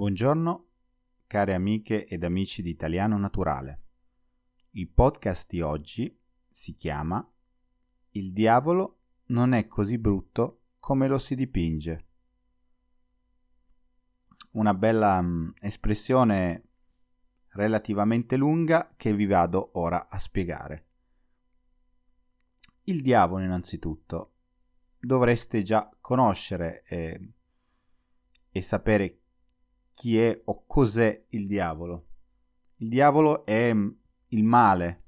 Buongiorno care amiche ed amici di Italiano Naturale. Il podcast di oggi si chiama Il diavolo non è così brutto come lo si dipinge. Una bella mh, espressione relativamente lunga che vi vado ora a spiegare. Il diavolo innanzitutto dovreste già conoscere e, e sapere chi è o cos'è il diavolo. Il diavolo è mm, il male,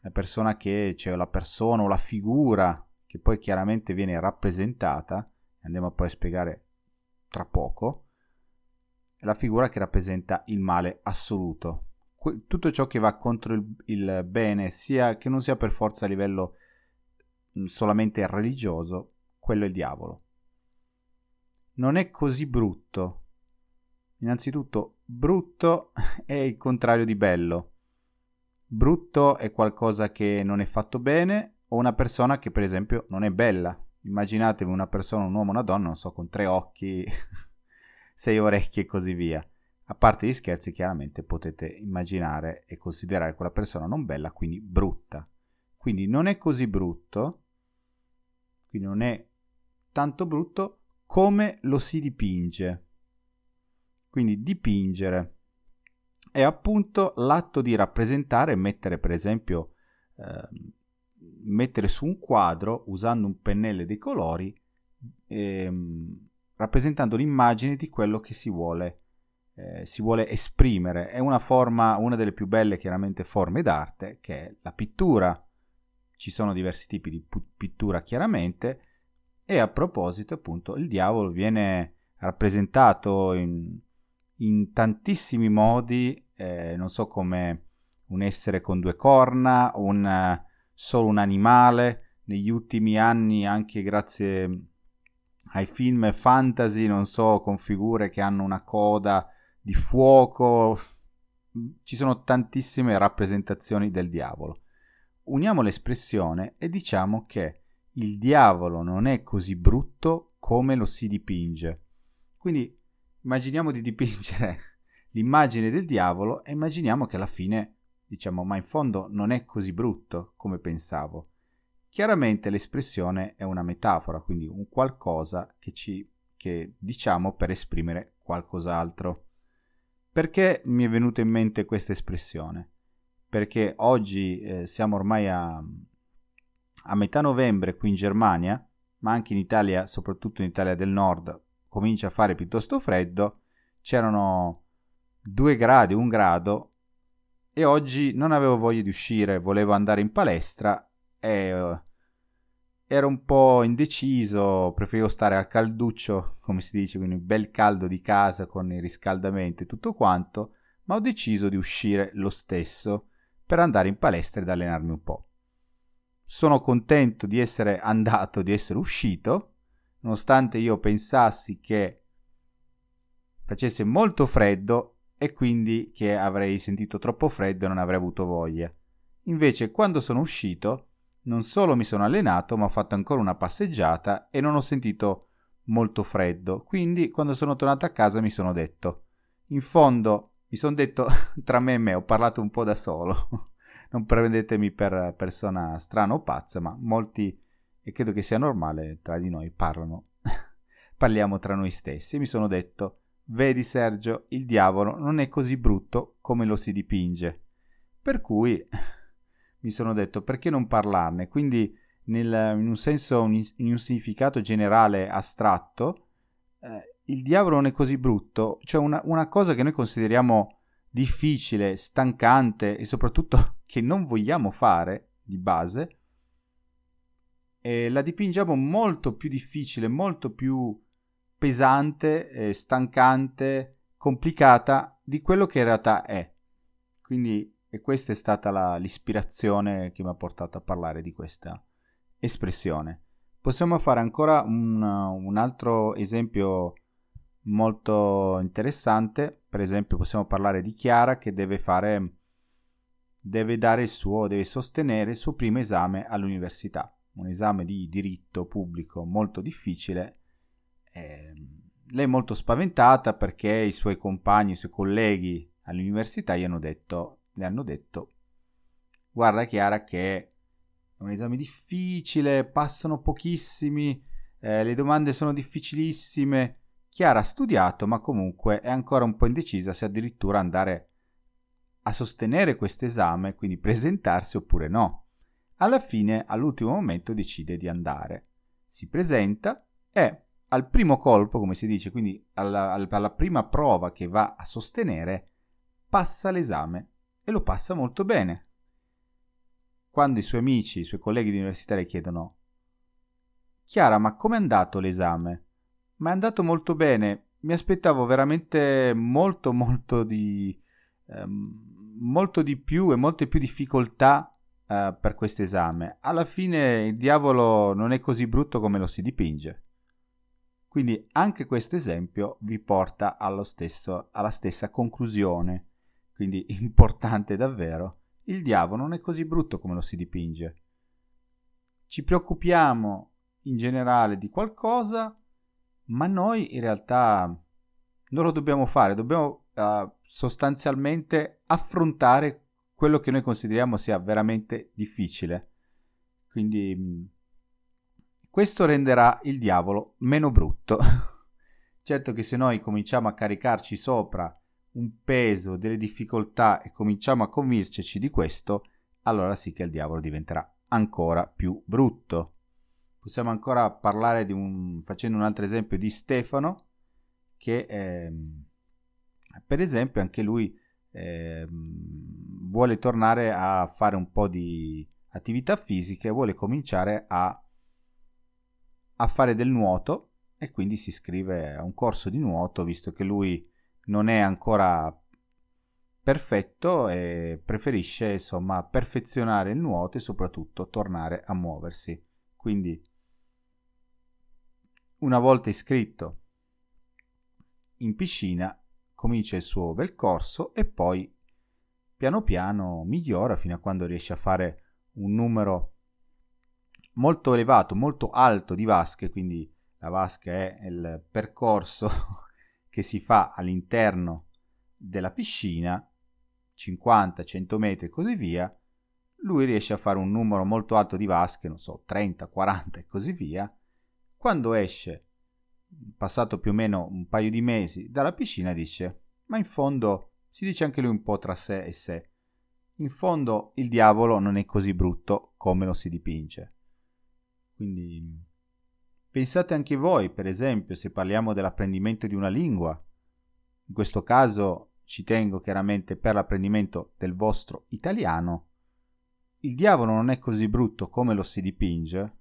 la persona che c'è, cioè la persona o la figura che poi chiaramente viene rappresentata, andiamo poi a spiegare tra poco, è la figura che rappresenta il male assoluto. Tutto ciò che va contro il, il bene, sia che non sia per forza a livello mm, solamente religioso, quello è il diavolo. Non è così brutto Innanzitutto, brutto è il contrario di bello. Brutto è qualcosa che non è fatto bene o una persona che per esempio non è bella. Immaginatevi una persona, un uomo, una donna, non so, con tre occhi, sei orecchie e così via. A parte gli scherzi, chiaramente potete immaginare e considerare quella persona non bella, quindi brutta. Quindi non è così brutto, quindi non è tanto brutto come lo si dipinge. Quindi dipingere è appunto l'atto di rappresentare e mettere per esempio eh, mettere su un quadro usando un pennello dei colori ehm, rappresentando l'immagine di quello che si vuole, eh, si vuole esprimere. È una forma, una delle più belle chiaramente forme d'arte che è la pittura. Ci sono diversi tipi di pittura chiaramente e a proposito appunto il diavolo viene rappresentato in, in tantissimi modi, eh, non so come un essere con due corna, un, solo un animale. Negli ultimi anni, anche grazie ai film fantasy, non so, con figure che hanno una coda di fuoco, ci sono tantissime rappresentazioni del diavolo. Uniamo l'espressione e diciamo che il diavolo non è così brutto come lo si dipinge. Quindi immaginiamo di dipingere l'immagine del diavolo e immaginiamo che alla fine diciamo ma in fondo non è così brutto come pensavo. Chiaramente l'espressione è una metafora, quindi un qualcosa che ci che diciamo per esprimere qualcos'altro. Perché mi è venuta in mente questa espressione? Perché oggi eh, siamo ormai a, a metà novembre qui in Germania, ma anche in Italia, soprattutto in Italia del Nord, comincia a fare piuttosto freddo, c'erano due gradi, un grado e oggi non avevo voglia di uscire, volevo andare in palestra e uh, ero un po' indeciso, preferivo stare al calduccio, come si dice, quindi bel caldo di casa con il riscaldamento e tutto quanto, ma ho deciso di uscire lo stesso per andare in palestra ed allenarmi un po'. Sono contento di essere andato, di essere uscito nonostante io pensassi che facesse molto freddo e quindi che avrei sentito troppo freddo e non avrei avuto voglia. Invece quando sono uscito non solo mi sono allenato, ma ho fatto ancora una passeggiata e non ho sentito molto freddo. Quindi quando sono tornato a casa mi sono detto, in fondo mi sono detto tra me e me, ho parlato un po' da solo. non prendetemi per persona strana o pazza, ma molti e credo che sia normale tra di noi parlano, parliamo tra noi stessi. Mi sono detto, vedi Sergio, il diavolo non è così brutto come lo si dipinge. Per cui mi sono detto, perché non parlarne? Quindi nel, in un senso, in un significato generale astratto, eh, il diavolo non è così brutto, cioè una, una cosa che noi consideriamo difficile, stancante e soprattutto che non vogliamo fare di base, e la dipingiamo molto più difficile, molto più pesante, eh, stancante, complicata di quello che in realtà è. Quindi e questa è stata la, l'ispirazione che mi ha portato a parlare di questa espressione. Possiamo fare ancora un, un altro esempio molto interessante. Per esempio, possiamo parlare di Chiara che deve fare, deve dare il suo, deve sostenere il suo primo esame all'università un esame di diritto pubblico molto difficile, eh, lei è molto spaventata perché i suoi compagni, i suoi colleghi all'università gli hanno detto, le hanno detto guarda Chiara che è un esame difficile, passano pochissimi, eh, le domande sono difficilissime. Chiara ha studiato, ma comunque è ancora un po' indecisa se addirittura andare a sostenere questo esame, quindi presentarsi oppure no. Alla fine, all'ultimo momento, decide di andare. Si presenta e al primo colpo, come si dice, quindi alla, alla prima prova che va a sostenere, passa l'esame e lo passa molto bene. Quando i suoi amici, i suoi colleghi di università le chiedono Chiara, ma com'è andato l'esame? Ma è andato molto bene, mi aspettavo veramente molto molto di ehm, molto di più e molte più difficoltà eh, per questo esame. Alla fine il diavolo non è così brutto come lo si dipinge. Quindi anche questo esempio vi porta stesso, alla stessa conclusione. Quindi importante davvero il diavolo non è così brutto come lo si dipinge. Ci preoccupiamo in generale di qualcosa, ma noi in realtà non lo dobbiamo fare, dobbiamo uh, sostanzialmente affrontare quello che noi consideriamo sia veramente difficile. Quindi mm, questo renderà il diavolo meno brutto. certo che se noi cominciamo a caricarci sopra un peso, delle difficoltà e cominciamo a convincerci di questo, allora sì che il diavolo diventerà ancora più brutto. Possiamo ancora parlare di un, facendo un altro esempio di Stefano, che ehm, per esempio anche lui ehm, vuole tornare a fare un po' di attività fisica e vuole cominciare a, a fare del nuoto e quindi si iscrive a un corso di nuoto visto che lui non è ancora perfetto e preferisce insomma perfezionare il nuoto e soprattutto tornare a muoversi. Quindi una volta iscritto in piscina comincia il suo bel corso e poi piano piano migliora fino a quando riesce a fare un numero molto elevato, molto alto di vasche, quindi la vasca è il percorso che si fa all'interno della piscina, 50, 100 metri e così via, lui riesce a fare un numero molto alto di vasche, non so, 30, 40 e così via. Quando esce, passato più o meno un paio di mesi dalla piscina, dice, ma in fondo si dice anche lui un po' tra sé e sé. In fondo il diavolo non è così brutto come lo si dipinge. Quindi Pensate anche voi, per esempio, se parliamo dell'apprendimento di una lingua. In questo caso ci tengo chiaramente per l'apprendimento del vostro italiano. Il diavolo non è così brutto come lo si dipinge.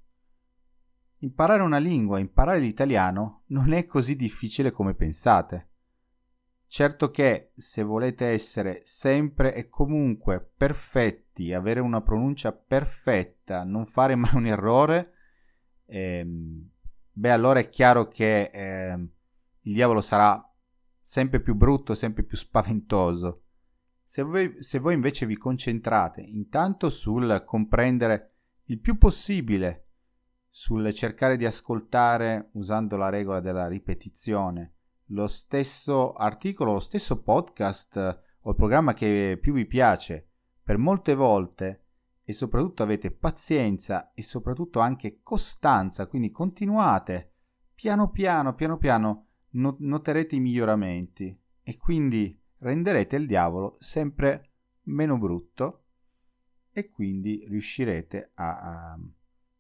Imparare una lingua, imparare l'italiano, non è così difficile come pensate. Certo che se volete essere sempre e comunque perfetti, avere una pronuncia perfetta, non fare mai un errore, ehm, beh allora è chiaro che eh, il diavolo sarà sempre più brutto, sempre più spaventoso. Se voi, se voi invece vi concentrate intanto sul comprendere il più possibile, sul cercare di ascoltare usando la regola della ripetizione, lo stesso articolo, lo stesso podcast o il programma che più vi piace per molte volte e soprattutto avete pazienza e soprattutto anche costanza, quindi continuate piano piano, piano piano noterete i miglioramenti e quindi renderete il diavolo sempre meno brutto e quindi riuscirete a, a,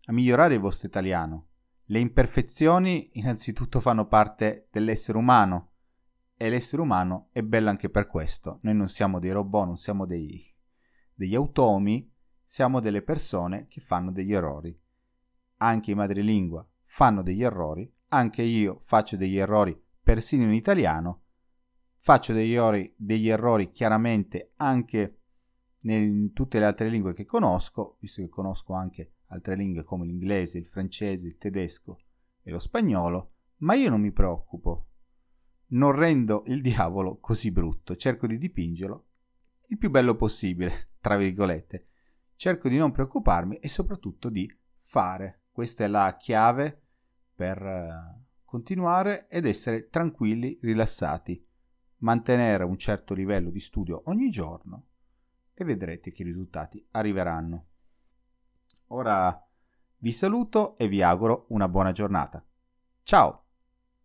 a migliorare il vostro italiano. Le imperfezioni innanzitutto fanno parte dell'essere umano e l'essere umano è bello anche per questo. Noi non siamo dei robot, non siamo dei, degli automi, siamo delle persone che fanno degli errori. Anche i madrelingua fanno degli errori, anche io faccio degli errori persino in italiano, faccio degli errori, degli errori chiaramente anche in tutte le altre lingue che conosco, visto che conosco anche altre lingue come l'inglese, il francese, il tedesco e lo spagnolo, ma io non mi preoccupo. Non rendo il diavolo così brutto, cerco di dipingerlo il più bello possibile, tra virgolette, cerco di non preoccuparmi e soprattutto di fare. Questa è la chiave per uh, continuare ed essere tranquilli, rilassati, mantenere un certo livello di studio ogni giorno e vedrete che i risultati arriveranno. Ora vi saluto e vi auguro una buona giornata. Ciao!